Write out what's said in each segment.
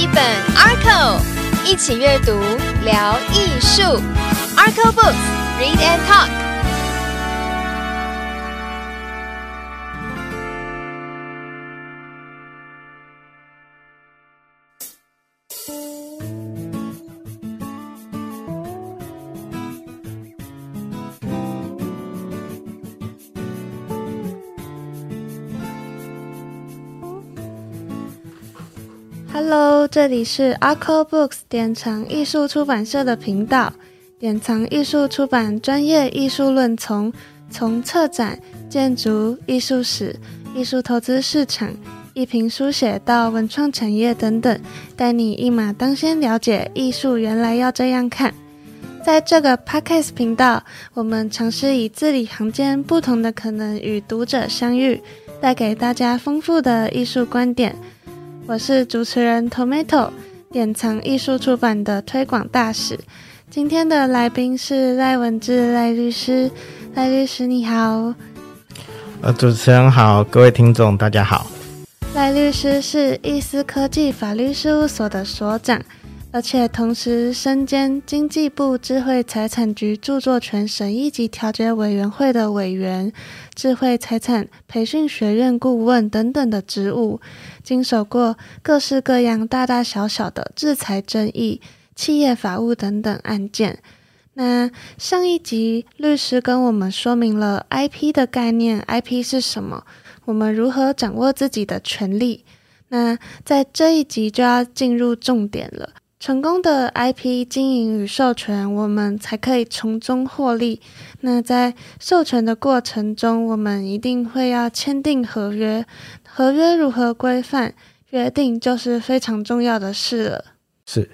一本 Arco，一起阅读聊艺术。Arco Books，Read and Talk。这里是 Arco Books 典藏艺术出版社的频道。典藏艺术出版专业艺术论丛，从策展、建筑、艺术史、艺术投资市场、艺评书写到文创产业等等，带你一马当先了解艺术原来要这样看。在这个 Podcast 频道，我们尝试以字里行间不同的可能与读者相遇，带给大家丰富的艺术观点。我是主持人 Tomato，典藏艺术出版的推广大使。今天的来宾是赖文志赖律师，赖律师你好。呃，主持人好，各位听众大家好。赖律师是易思科技法律事务所的所长。而且同时身兼经济部智慧财产局著作权审议及调解委员会的委员、智慧财产培训学院顾问等等的职务，经手过各式各样大大小小的制裁争议、企业法务等等案件。那上一集律师跟我们说明了 IP 的概念，IP 是什么，我们如何掌握自己的权利。那在这一集就要进入重点了。成功的 IP 经营与授权，我们才可以从中获利。那在授权的过程中，我们一定会要签订合约，合约如何规范，约定就是非常重要的事了。是，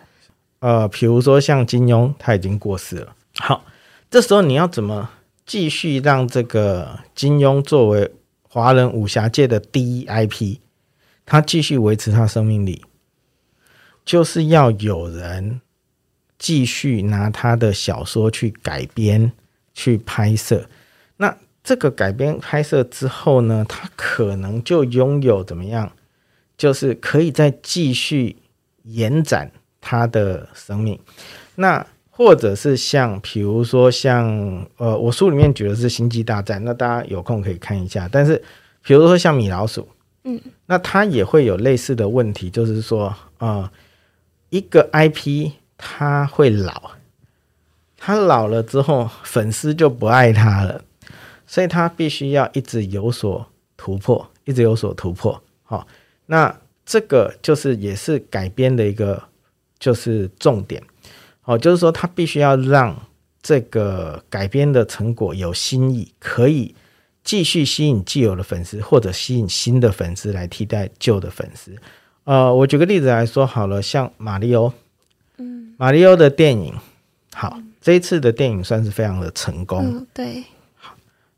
呃，比如说像金庸，他已经过世了。好，这时候你要怎么继续让这个金庸作为华人武侠界的第一 IP，他继续维持他生命力？就是要有人继续拿他的小说去改编、去拍摄。那这个改编拍摄之后呢，他可能就拥有怎么样？就是可以再继续延展他的生命。那或者是像，比如说像，呃，我书里面举的是《星际大战》，那大家有空可以看一下。但是，比如说像米老鼠，嗯，那他也会有类似的问题，就是说，啊。一个 IP 它会老，它老了之后粉丝就不爱它了，所以它必须要一直有所突破，一直有所突破。好，那这个就是也是改编的一个就是重点。好，就是说它必须要让这个改编的成果有新意，可以继续吸引既有的粉丝，或者吸引新的粉丝来替代旧的粉丝。呃，我举个例子来说好了，像马里欧，嗯，马里欧的电影，好，这一次的电影算是非常的成功，对，好，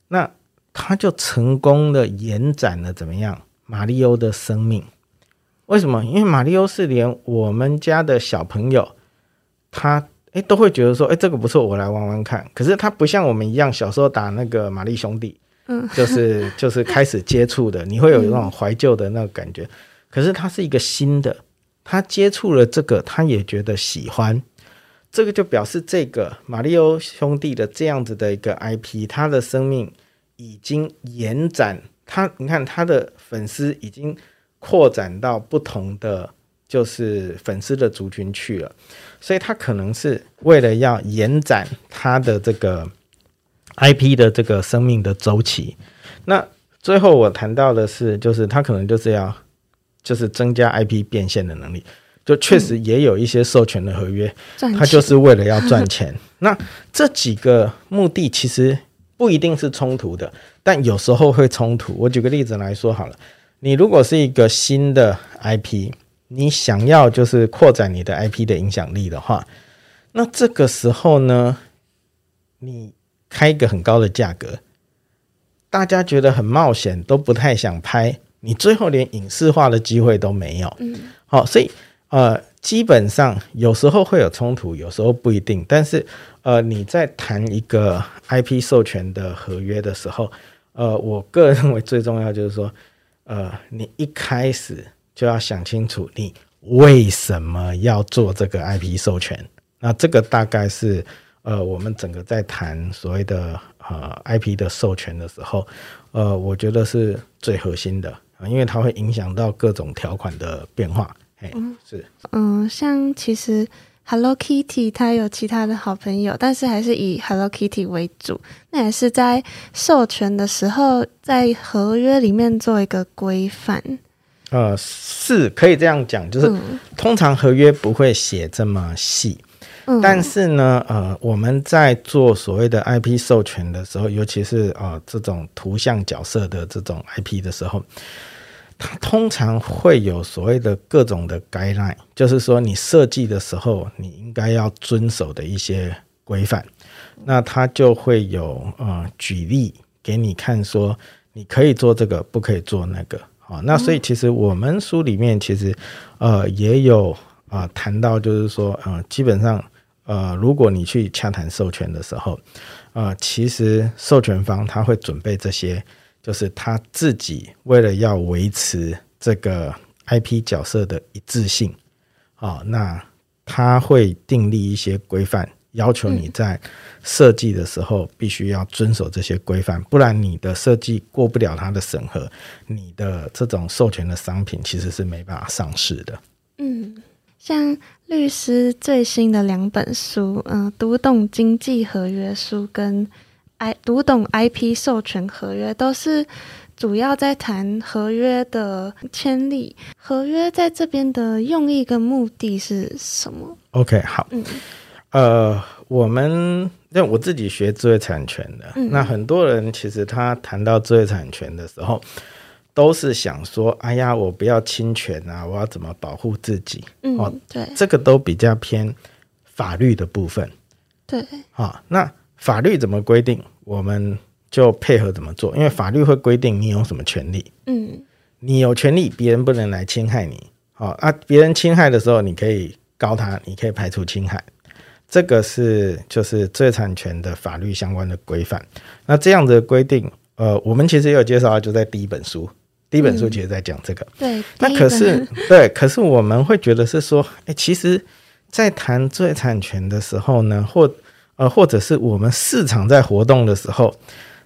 那他就成功的延展了怎么样？马里欧的生命，为什么？因为马里欧是连我们家的小朋友，他诶都会觉得说，诶，这个不错，我来玩玩看。可是他不像我们一样，小时候打那个玛丽兄弟，嗯，就是 就是开始接触的，你会有那种怀旧的那个感觉。可是他是一个新的，他接触了这个，他也觉得喜欢，这个就表示这个马里奥兄弟的这样子的一个 IP，他的生命已经延展，他你看他的粉丝已经扩展到不同的就是粉丝的族群去了，所以他可能是为了要延展他的这个 IP 的这个生命的周期。那最后我谈到的是，就是他可能就是要。就是增加 IP 变现的能力，就确实也有一些授权的合约，它就是为了要赚钱。那这几个目的其实不一定是冲突的，但有时候会冲突。我举个例子来说好了，你如果是一个新的 IP，你想要就是扩展你的 IP 的影响力的话，那这个时候呢，你开一个很高的价格，大家觉得很冒险，都不太想拍。你最后连影视化的机会都没有，嗯，好，所以呃，基本上有时候会有冲突，有时候不一定。但是呃，你在谈一个 IP 授权的合约的时候，呃，我个人认为最重要就是说，呃，你一开始就要想清楚你为什么要做这个 IP 授权？那这个大概是呃，我们整个在谈所谓的呃 IP 的授权的时候，呃，我觉得是最核心的啊，因为它会影响到各种条款的变化。嘿，是，嗯，像其实 Hello Kitty 它有其他的好朋友，但是还是以 Hello Kitty 为主。那也是在授权的时候，在合约里面做一个规范。呃，是可以这样讲，就是通常合约不会写这么细，但是呢，呃，我们在做所谓的 IP 授权的时候，尤其是呃这种图像角色的这种 IP 的时候，它通常会有所谓的各种的 guideline，就是说你设计的时候你应该要遵守的一些规范，那它就会有呃举例给你看，说你可以做这个，不可以做那个。啊，那所以其实我们书里面其实，呃，也有啊谈到，就是说，呃，基本上，呃，如果你去洽谈授权的时候，呃，其实授权方他会准备这些，就是他自己为了要维持这个 IP 角色的一致性，啊，那他会订立一些规范。要求你在设计的时候必须要遵守这些规范，不然你的设计过不了他的审核，你的这种授权的商品其实是没办法上市的。嗯，像律师最新的两本书，嗯，《读懂经济合约书》跟《I 读懂 IP 授权合约》，都是主要在谈合约的签立。合约在这边的用意跟目的是什么？OK，好，嗯。呃，我们那我自己学知识产权的，那很多人其实他谈到知识产权的时候，都是想说，哎呀，我不要侵权啊，我要怎么保护自己？哦，对，这个都比较偏法律的部分。对，啊，那法律怎么规定，我们就配合怎么做，因为法律会规定你有什么权利。嗯，你有权利，别人不能来侵害你。好啊，别人侵害的时候，你可以告他，你可以排除侵害。这个是就是知识产权的法律相关的规范。那这样的规定，呃，我们其实也有介绍，就在第一本书，第一本书其实在讲这个。对。那可是对，可是我们会觉得是说，哎，其实，在谈知识产权的时候呢，或呃，或者是我们市场在活动的时候，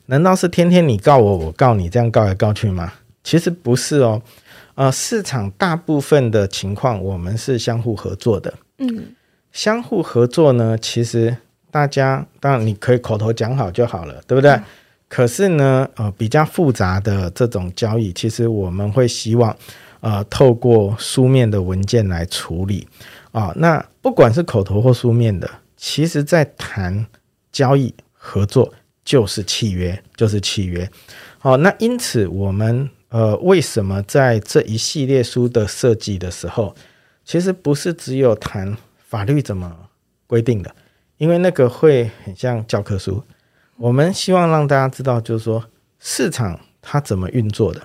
难道是天天你告我，我告你，这样告来告去吗？其实不是哦。呃，市场大部分的情况，我们是相互合作的。嗯。相互合作呢，其实大家当然你可以口头讲好就好了，对不对？可是呢，呃，比较复杂的这种交易，其实我们会希望，呃，透过书面的文件来处理啊。那不管是口头或书面的，其实在谈交易合作就是契约，就是契约。好，那因此我们呃，为什么在这一系列书的设计的时候，其实不是只有谈。法律怎么规定的？因为那个会很像教科书。我们希望让大家知道，就是说市场它怎么运作的。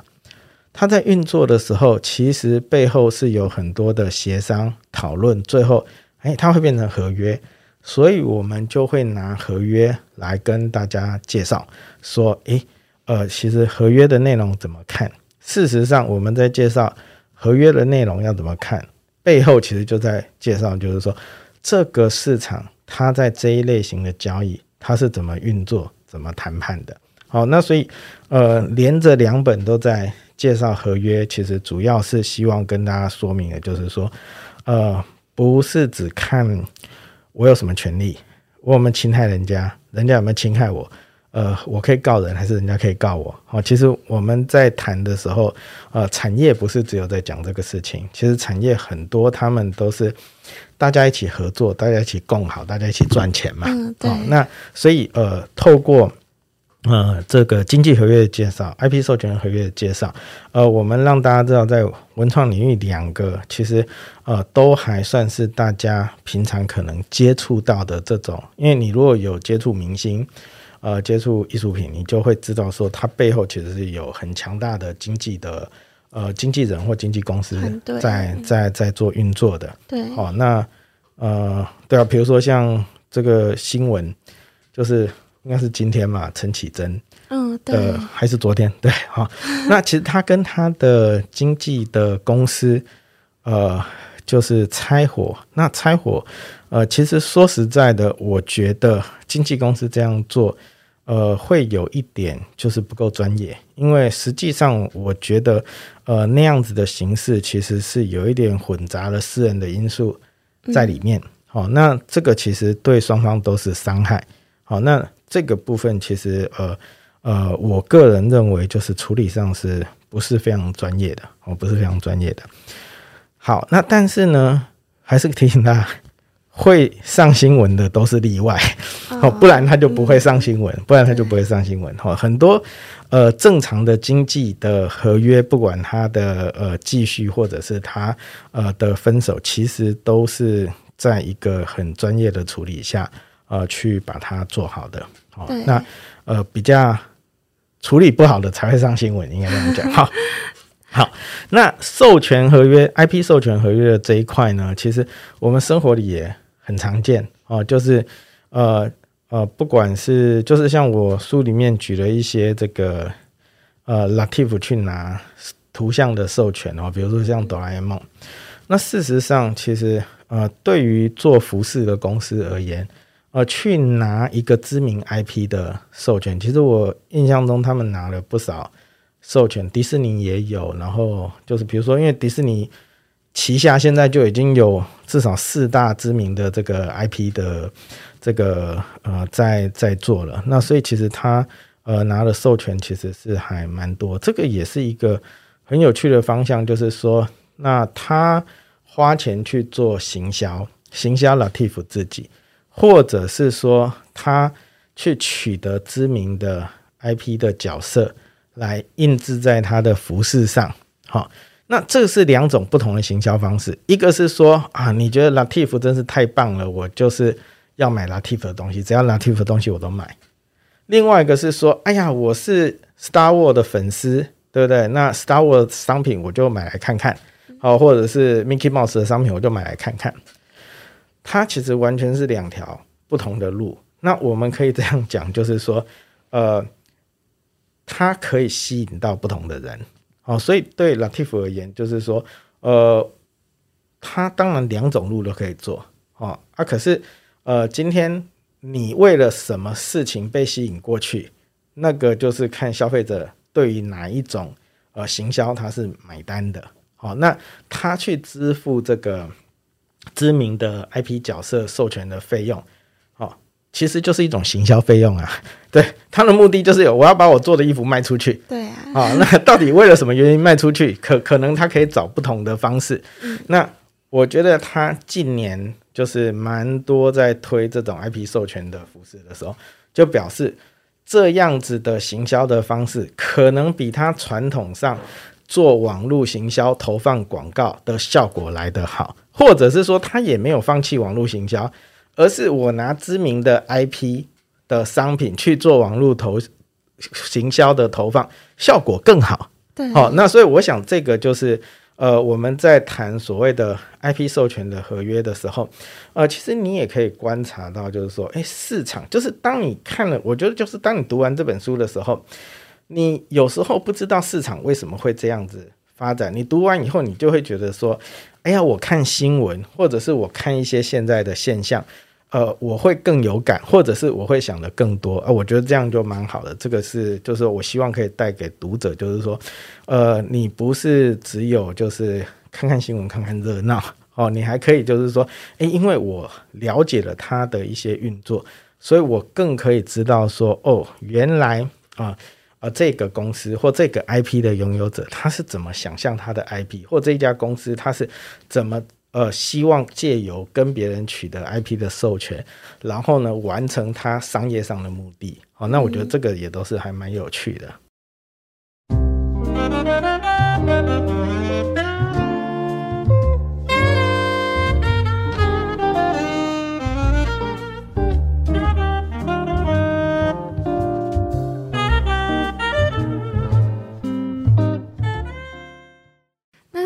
它在运作的时候，其实背后是有很多的协商讨论，最后哎，它会变成合约。所以我们就会拿合约来跟大家介绍，说诶，呃，其实合约的内容怎么看？事实上，我们在介绍合约的内容要怎么看。背后其实就在介绍，就是说这个市场它在这一类型的交易，它是怎么运作、怎么谈判的。好，那所以呃，连着两本都在介绍合约，其实主要是希望跟大家说明的，就是说呃，不是只看我有什么权利，我有没有侵害人家，人家有没有侵害我。呃，我可以告人，还是人家可以告我？好，其实我们在谈的时候，呃，产业不是只有在讲这个事情，其实产业很多，他们都是大家一起合作，大家一起共好，大家一起赚钱嘛。嗯，对。那所以呃，透过呃这个经济合约的介绍，IP 授权合约的介绍，呃，我们让大家知道，在文创领域两个其实呃都还算是大家平常可能接触到的这种，因为你如果有接触明星。呃，接触艺术品，你就会知道说，它背后其实是有很强大的经济的呃经纪人或经纪公司在在在做运作的。对，好，那呃，对啊，比如说像这个新闻，就是应该是今天嘛，陈绮贞，嗯，对，还是昨天，对，好，那其实他跟他的经纪的公司，呃，就是拆伙。那拆伙，呃，其实说实在的，我觉得经纪公司这样做，呃，会有一点就是不够专业，因为实际上我觉得，呃，那样子的形式其实是有一点混杂了私人的因素在里面。好，那这个其实对双方都是伤害。好，那这个部分其实，呃呃，我个人认为就是处理上是不是非常专业的？哦，不是非常专业的。好，那但是呢，还是提醒大家，会上新闻的都是例外，哦，不然他就不会上新闻，不然他就不会上新闻。哈，很多呃正常的经济的合约，不管他的呃继续或者是他呃的分手，其实都是在一个很专业的处理下。呃，去把它做好的，好，那呃比较处理不好的才会上新闻，应该这样讲。好，好，那授权合约、IP 授权合约的这一块呢，其实我们生活里也很常见哦，就是呃呃，不管是就是像我书里面举了一些这个呃，Latif 去拿图像的授权哦，比如说像哆啦 A 梦，那事实上其实呃，对于做服饰的公司而言。呃，去拿一个知名 IP 的授权，其实我印象中他们拿了不少授权，迪士尼也有。然后就是比如说，因为迪士尼旗下现在就已经有至少四大知名的这个 IP 的这个呃在在做了，那所以其实他呃拿了授权其实是还蛮多。这个也是一个很有趣的方向，就是说，那他花钱去做行销，行销 Latif 自己。或者是说他去取得知名的 IP 的角色来印制在他的服饰上，好，那这是两种不同的行销方式。一个是说啊，你觉得 Latif 真是太棒了，我就是要买 Latif 的东西，只要 Latif 的东西我都买。另外一个是说，哎呀，我是 Star Wars 的粉丝，对不对？那 Star Wars 商品我就买来看看，好，或者是 Mickey Mouse 的商品我就买来看看。它其实完全是两条不同的路。那我们可以这样讲，就是说，呃，它可以吸引到不同的人。哦，所以对 Latif 而言，就是说，呃，他当然两种路都可以做。哦，啊，可是，呃，今天你为了什么事情被吸引过去，那个就是看消费者对于哪一种呃行销他是买单的。好，那他去支付这个。知名的 IP 角色授权的费用，哦，其实就是一种行销费用啊。对，他的目的就是有我要把我做的衣服卖出去。对啊。啊，那到底为了什么原因卖出去？可可能他可以找不同的方式。那我觉得他近年就是蛮多在推这种 IP 授权的服饰的时候，就表示这样子的行销的方式，可能比他传统上。做网络行销投放广告的效果来得好，或者是说他也没有放弃网络行销，而是我拿知名的 IP 的商品去做网络投行销的投放，效果更好。对，好，那所以我想这个就是呃，我们在谈所谓的 IP 授权的合约的时候，呃，其实你也可以观察到，就是说，哎，市场就是当你看了，我觉得就是当你读完这本书的时候。你有时候不知道市场为什么会这样子发展，你读完以后，你就会觉得说：“哎呀，我看新闻，或者是我看一些现在的现象，呃，我会更有感，或者是我会想的更多。”呃，我觉得这样就蛮好的。这个是就是我希望可以带给读者，就是说，呃，你不是只有就是看看新闻、看看热闹哦，你还可以就是说，诶，因为我了解了它的一些运作，所以我更可以知道说，哦，原来啊。而这个公司或这个 IP 的拥有者，他是怎么想象他的 IP，或这一家公司他是怎么呃希望借由跟别人取得 IP 的授权，然后呢完成他商业上的目的？哦，那我觉得这个也都是还蛮有趣的。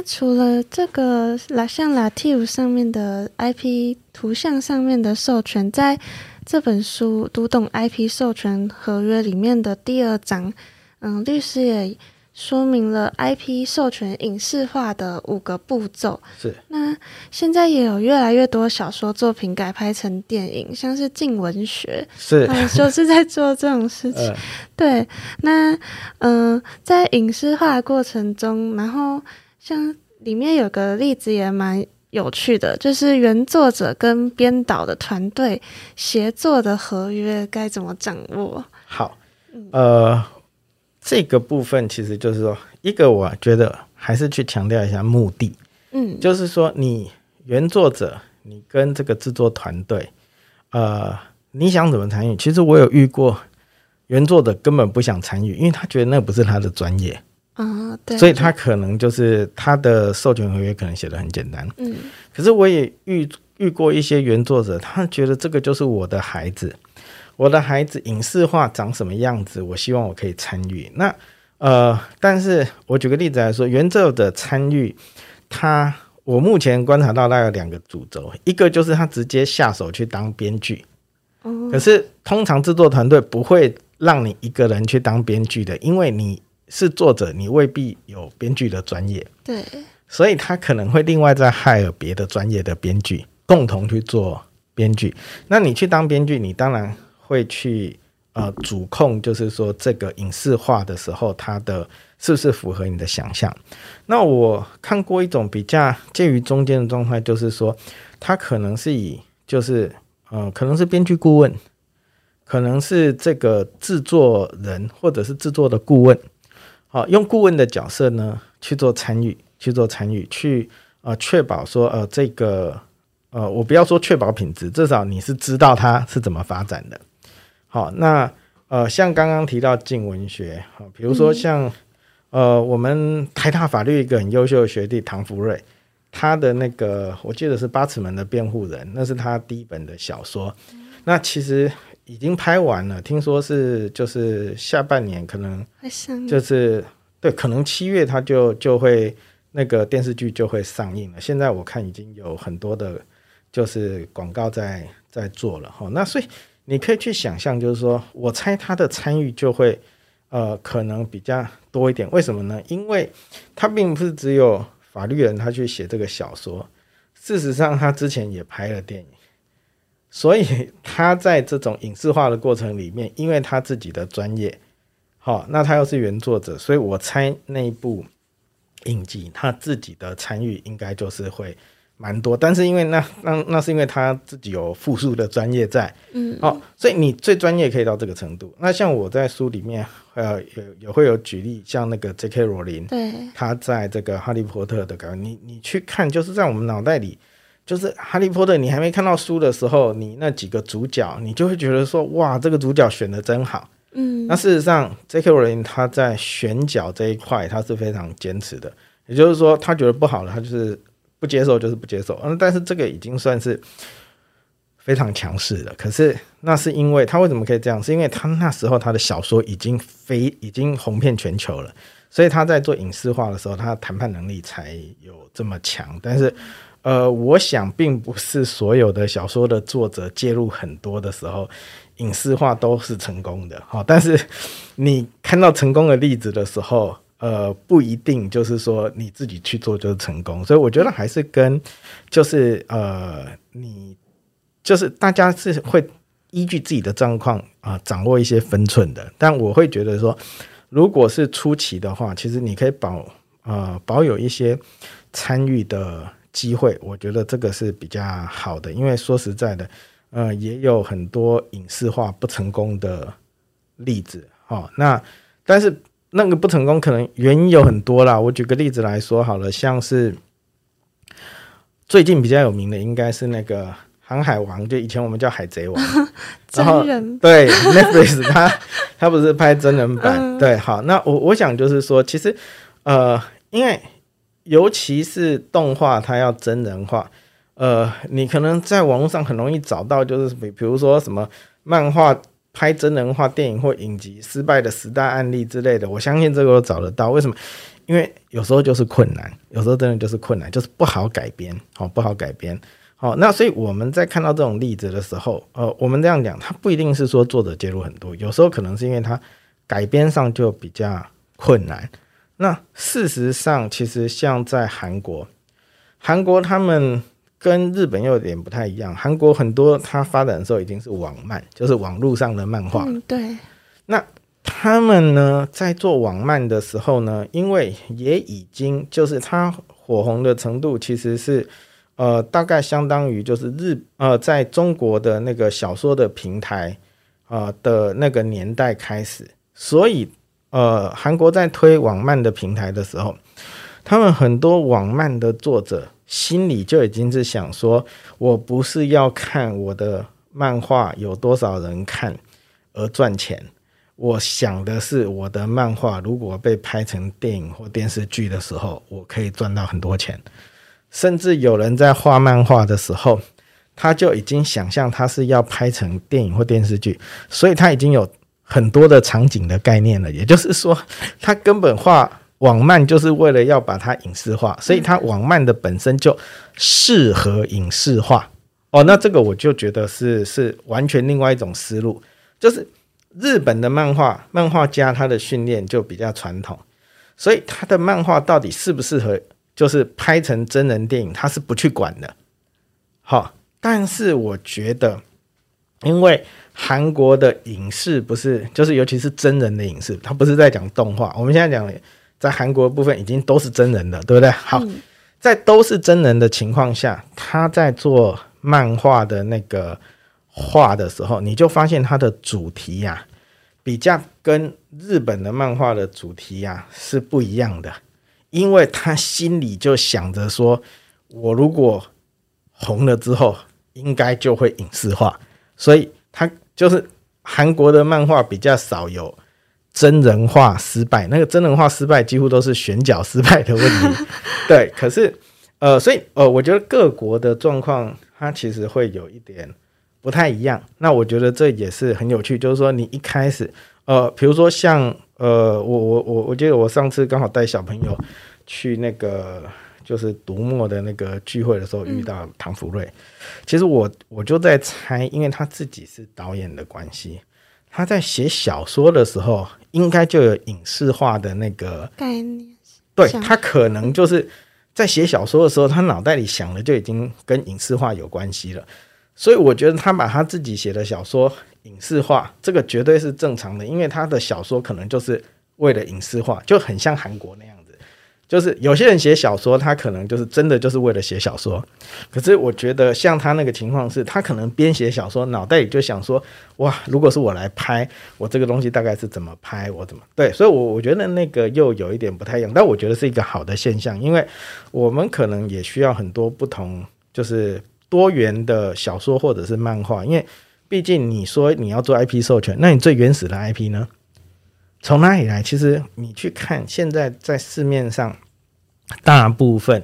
除了这个拉，像 Lativ 上面的 IP 图像上面的授权，在这本书《读懂 IP 授权合约》里面的第二章，嗯，律师也说明了 IP 授权影视化的五个步骤。是，那现在也有越来越多小说作品改拍成电影，像是静文学，是他，们 就是在做这种事情。呃，对，那嗯、呃在影视化的过程中，然后像里面有个例子也蛮有趣的，就是原作者跟编导的团队协作的合约该怎么掌握？好，呃，这个部分其实就是说，一个我觉得还是去强调一下目的，嗯，就是说你原作者，你跟这个制作团队，呃，你想怎么参与？其实我有遇过原作者根本不想参与，因为他觉得那不是他的专业，啊、对，所以他可能就是他的授权合约可能写的很简单。嗯。可是我也遇遇过一些原作者，他觉得这个就是我的孩子，我的孩子影视化长什么样子，我希望我可以参与。那呃，但是我举个例子来说，原作者参与，他我目前观察到大概有两个主轴，一个就是他直接下手去当编剧，哦。可是通常制作团队不会让你一个人去当编剧的，因为你是作者，你未必有编剧的专业。对，所以他可能会另外再害尔别的专业的编剧共同去做编剧。那你去当编剧，你当然会去呃主控，就是说这个影视化的时候，它的是不是符合你的想象？那我看过一种比较介于中间的状态，就是说他可能是以就是呃可能是编剧顾问，可能是这个制作人或者是制作的顾问。好，用顾问的角色呢去做参与，去做参与，去呃确保说呃这个呃我不要说确保品质，至少你是知道它是怎么发展的。好，那呃像刚刚提到静文学，好，比如说像、呃我们台大法律一个很优秀的学弟唐福瑞，他的那个我记得是八尺门的辩护人，那是他第一本的小说，那其实已经拍完了，听说是就是下半年可能。就是对，可能七月它就就会那个电视剧就会上映了。现在我看已经有很多的，就是广告在在做了哈。那所以你可以去想象，就是说我猜他的参与就会呃可能比较多一点。为什么呢？因为他并不是只有法律人他去写这个小说，事实上他之前也拍了电影。所以他在这种影视化的过程里面，因为他自己的专业，好，那他又是原作者，所以我猜那一部影集他自己的参与应该就是会蛮多。但是因为那那那是因为他自己有复数的专业在，嗯，哦，所以你最专业可以到这个程度。那像我在书里面呃有也会有举例，像那个 J.K. 罗琳，对，他在这个《哈利波特》的改编，你你去看，就是在我们脑袋里，就是《哈利波特》，你还没看到书的时候，你那几个主角，你就会觉得说，哇，这个主角选的真好。嗯那事实上，J.K. 罗琳他在选角这一块，他是非常坚持的。也就是说，他觉得不好的，他就是不接受，就是不接受。嗯，但是这个已经算是非常强势了。可是那是因为他为什么可以这样？是因为他那时候他的小说已经非已经红遍全球了，所以他在做影视化的时候，他的谈判能力才有这么强。但是，呃，我想并不是所有的小说的作者介入很多的时候，影视化都是成功的。好，但是你看到成功的例子的时候，呃，不一定就是说你自己去做就是成功。所以我觉得还是跟就是呃，你就是大家是会依据自己的状况啊、掌握一些分寸的。但我会觉得说，如果是初期的话，其实你可以保呃保有一些参与的机会，我觉得这个是比较好的。因为说实在的，呃，也有很多影视化不成功的例子。哦，那但是那个不成功可能原因有很多啦。我举个例子来说好了，像是最近比较有名的应该是那个《航海王》，就以前我们叫《海贼王》然后真人对 Netflix 他他 不是拍真人版，嗯对，好，那我我想就是说，其实呃，因为尤其是动画，它要真人化，呃，你可能在网络上很容易找到，就是比比如说什么漫画拍真人化电影或影集失败的十大案例之类的，我相信这个我找得到。为什么？因为有时候就是困难，有时候真的就是困难，就是不好改编，好、不好改编。好，那所以我们在看到这种例子的时候，呃，我们这样讲，它不一定是说作者介入很多，有时候可能是因为它改编上就比较困难，那事实上，其实像在韩国，韩国他们跟日本又有点不太一样。韩国很多它发展的时候已经是网漫，就是网络上的漫画。嗯，对，那他们呢，在做网漫的时候呢，因为也已经就是它火红的程度，其实是呃大概相当于就是日呃在中国的那个小说的平台呃的那个年代开始，所以呃韩国在推网漫的平台的时候，他们很多网漫的作者心里就已经是想说，我不是要看我的漫画有多少人看而赚钱。我想的是，我的漫画如果被拍成电影或电视剧的时候，我可以赚到很多钱。甚至有人在画漫画的时候，他就已经想象他是要拍成电影或电视剧，所以他已经有很多的场景的概念了。也就是说，他根本画网漫就是为了要把它影视化，所以他网漫的本身就适合影视化。哦，那这个我就觉得是是完全另外一种思路，就是。日本的漫画漫画家他的训练就比较传统，所以他的漫画到底适不适合就是拍成真人电影，他是不去管的。好，但是我觉得，因为韩国的影视不是就是尤其是真人的影视，他不是在讲动画。我们现在讲在韩国部分已经都是真人的，对不对？好，在都是真人的情况下，他在做漫画的那个。画的时候，你就发现它的主题呀，比较跟日本的漫画的主题呀是不一样的，因为他心里就想着说，我如果红了之后，应该就会影视化，所以他就是韩国的漫画比较少有真人化失败，那个真人化失败几乎都是选角失败的问题。对，可是呃，所以呃，我觉得各国的状况，它其实会有一点。不太一样，那我觉得这也是很有趣。就是说，你一开始，呃，比如说像，呃，我我我我记得我上次刚好带小朋友去那个就是读墨的那个聚会的时候，遇到唐福瑞。其实我我就在猜，因为他自己是导演的关系，他在写小说的时候，应该就有影视化的那个概念。对他可能就是在写小说的时候，他脑袋里想的就已经跟影视化有关系了。所以我觉得他把他自己写的小说影视化，这个绝对是正常的，因为他的小说可能就是为了影视化，就很像韩国那样子。就是有些人写小说，他可能就是真的就是为了写小说。可是我觉得像他那个情况是，他可能边写小说，脑袋里就想说：哇，如果是我来拍，我这个东西大概是怎么拍，我怎么对？所以，我我觉得那个又有一点不太一样，但我觉得是一个好的现象，因为我们可能也需要很多不同，就是。多元的小说或者是漫画，因为毕竟你说你要做 IP 授权，那你最原始的 IP 呢？从哪里来？其实你去看现在在市面上，大部分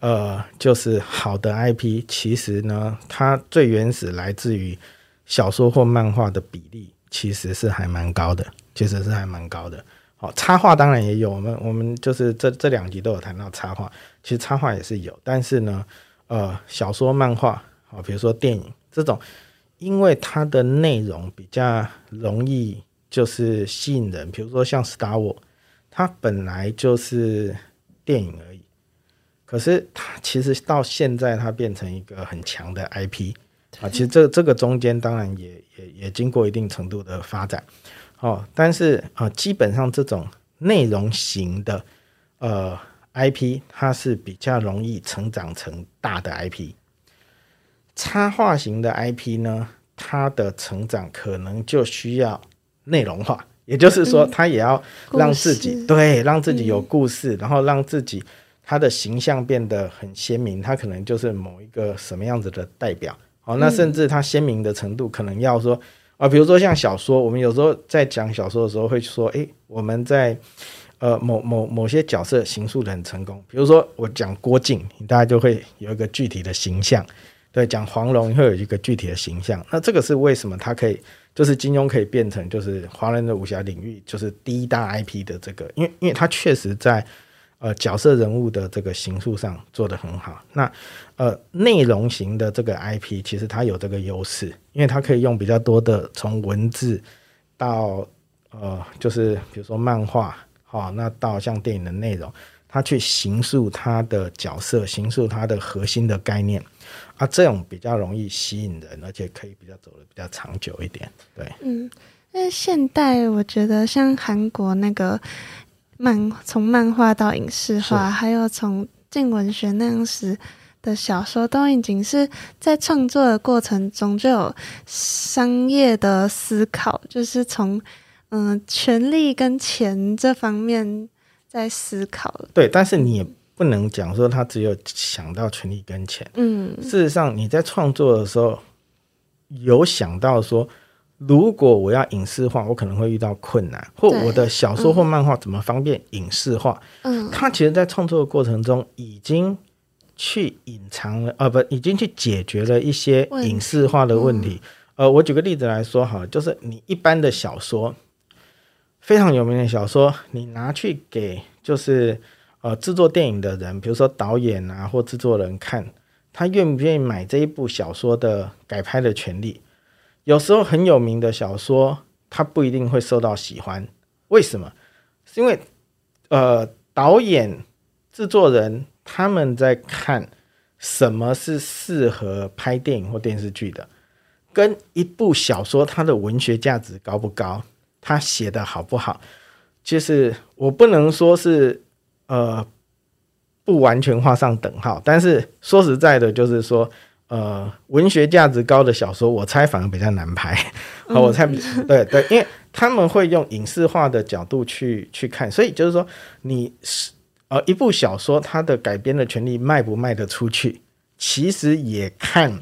呃就是好的 IP，其实呢，它最原始来自于小说或漫画的比例，其实是还蛮高的，其实是还蛮高的。好，插画当然也有，我们我们就是这这两集都有谈到插画，其实插画也是有，但是呢。呃，小说、漫画，好，比如说电影这种，因为它的内容比较容易就是吸引人，比如说像《Star War》，它本来就是电影而已，可是它其实到现在它变成一个很强的 IP 啊。其实这这个中间当然也也也经过一定程度的发展，哦，但是啊，基本上这种内容型的，呃。IP 它是比较容易成长成大的 IP，插画型的 IP 呢，它的成长可能就需要内容化，也就是说，他也要让自己对让自己有故事，然后让自己他的形象变得很鲜明，他可能就是某一个什么样子的代表。哦，那甚至它鲜明的程度，可能要说啊，比如说像小说，我们有时候在讲小说的时候会说，诶，我们在。呃，某某某些角色形塑的很成功，比如说我讲郭靖，大家就会有一个具体的形象；对，讲黄蓉会有一个具体的形象。那这个是为什么？他可以就是金庸可以变成就是华人的武侠领域就是第一大 IP 的这个，因为因为他确实在呃角色人物的这个形塑上做得很好。那呃内容型的这个 IP 其实它有这个优势，因为它可以用比较多的从文字到呃就是比如说漫画。好，那到像电影的内容，他去形塑他的角色，形塑他的核心的概念，啊，这种比较容易吸引人，而且可以比较走的比较长久一点。对，嗯，因为现代我觉得像韩国那个漫，从漫画到影视化，还有从近文学那样时的小说，都已经是在创作的过程中就有商业的思考，就是从。嗯，权力跟钱这方面在思考。对，但是你也不能讲说他只有想到权力跟钱。嗯，事实上你在创作的时候有想到说，如果我要影视化，我可能会遇到困难，或我的小说或漫画怎么方便影视化？嗯，他其实，在创作的过程中已经去隐藏了，呃，不，已经去解决了一些影视化的问题。呃，我举个例子来说，哈，就是你一般的小说。非常有名的小说，你拿去给就是呃制作电影的人，比如说导演啊或制作人看，他愿不愿意买这一部小说的改拍的权利？有时候很有名的小说，他不一定会受到喜欢。为什么？是因为呃导演、制作人他们在看什么是适合拍电影或电视剧的，跟一部小说它的文学价值高不高？他写的好不好？其实我不能说是呃不完全画上等号，但是说实在的，就是说呃文学价值高的小说，我猜反而比较难拍。好，我猜对对，因为他们会用影视化的角度去去看，所以就是说你是呃一部小说，它的改编的权利卖不卖得出去，其实也看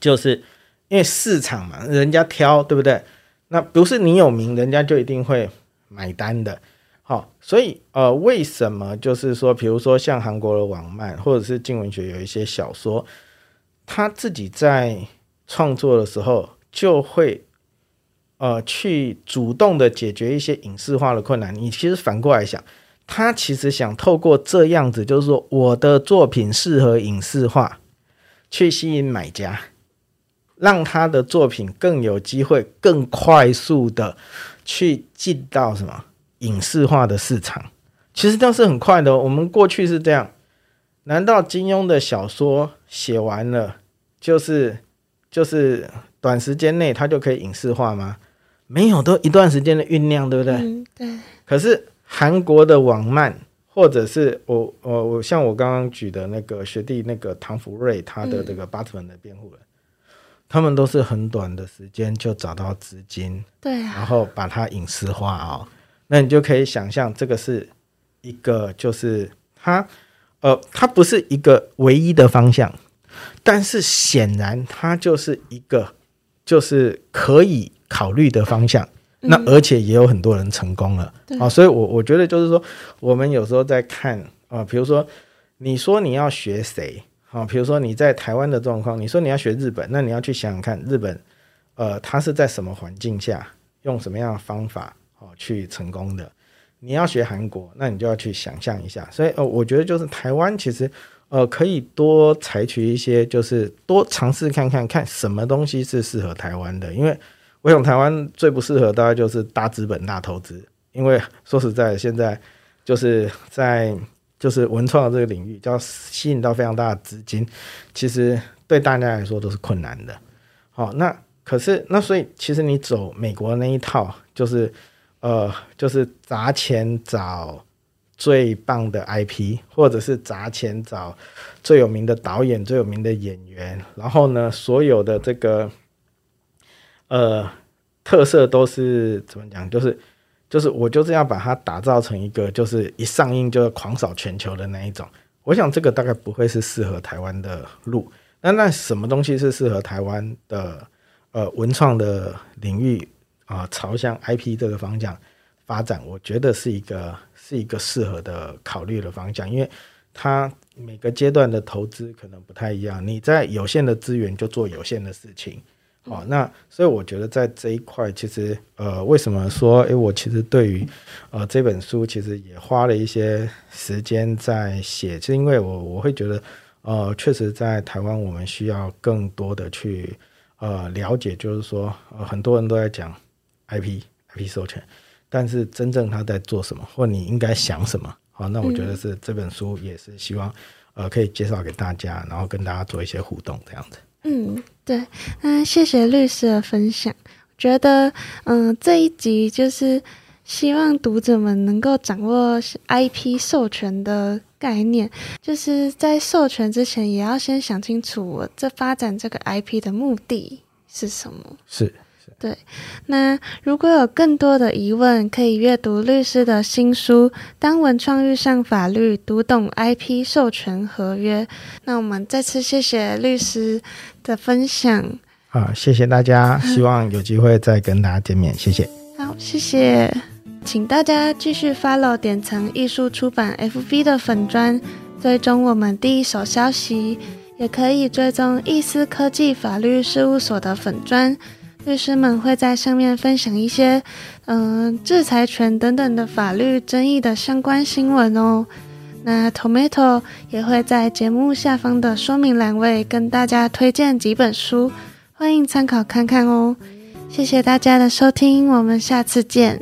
就是因为市场嘛，人家挑，对不对？那不是你有名，人家就一定会买单的。好，所以呃，为什么就是说，比如说像韩国的网漫或者是静文学有一些小说，他自己在创作的时候就会呃去主动的解决一些影视化的困难。你其实反过来想，他其实想透过这样子，就是说我的作品适合影视化，去吸引买家。让他的作品更有机会、更快速的去进到什么影视化的市场，其实这样是很快的。我们过去是这样，难道金庸的小说写完了，就是就是短时间内他就可以影视化吗？没有，都一段时间的酝酿，对不对？嗯，对。可是韩国的网漫，或者是我我我像我刚刚举的那个学弟那个唐福瑞，他的这个八十分的辩护人。他们都是很短的时间就找到资金，对，啊然后把它影视化哦。那你就可以想象，这个是一个，就是它，呃，它不是一个唯一的方向，但是显然它就是一个，就是可以考虑的方向。那而且也有很多人成功了啊，所以我我觉得就是说，我们有时候在看啊，比如说你说你要学谁？啊，比如说你在台湾的状况，你说你要学日本，那你要去想想看，日本，呃，它是在什么环境下，用什么样的方法，哦，去成功的？你要学韩国，那你就要去想象一下。所以，呃，我觉得就是台湾其实，呃，可以多采取一些，就是多尝试看看看什么东西是适合台湾的。因为我想台湾最不适合大概就是大资本、大投资。因为说实在，现在就是在。就是文创的这个领域，就要吸引到非常大的资金，其实对大家来说都是困难的。好，那可是那所以，其实你走美国那一套，就是呃，就是砸钱找最棒的 IP，或者是砸钱找最有名的导演、最有名的演员，然后呢，所有的这个呃特色都是怎么讲？就是。就是我就是要把它打造成一个，就是一上映就要狂扫全球的那一种。我想这个大概不会是适合台湾的路。那那什么东西是适合台湾的呃文创的领域啊？朝向 IP 这个方向发展，我觉得是一个是一个适合的考虑的方向，因为它每个阶段的投资可能不太一样。你在有限的资源就做有限的事情。好，那所以我觉得在这一块，其实呃，为什么说诶，我其实对于呃这本书，其实也花了一些时间在写，是因为我我会觉得呃，确实在台湾，我们需要更多的去呃了解，就是说呃很多人都在讲 IP IP 授权，但是真正他在做什么，或你应该想什么，好，那我觉得是这本书也是希望呃可以介绍给大家，然后跟大家做一些互动这样子。嗯，对，那谢谢律师的分享。觉得，嗯，这一集就是希望读者们能够掌握 IP 授权的概念，就是在授权之前，也要先想清楚我这发展这个 IP 的目的是什么。是。对，那如果有更多的疑问，可以阅读律师的新书《当文创遇上法律，读懂 IP 授权合约》。那我们再次谢谢律师的分享。好，谢谢大家，希望有机会再跟大家见面。谢谢。好，谢谢，请大家继续 follow 点层艺术出版 FB 的粉砖，追踪我们第一手消息，也可以追踪易思科技法律事务所的粉砖。律师们会在上面分享一些，嗯，制裁权等等的法律争议的相关新闻哦。那 Tomato 也会在节目下方的说明栏位跟大家推荐几本书，欢迎参考看看哦。谢谢大家的收听，我们下次见。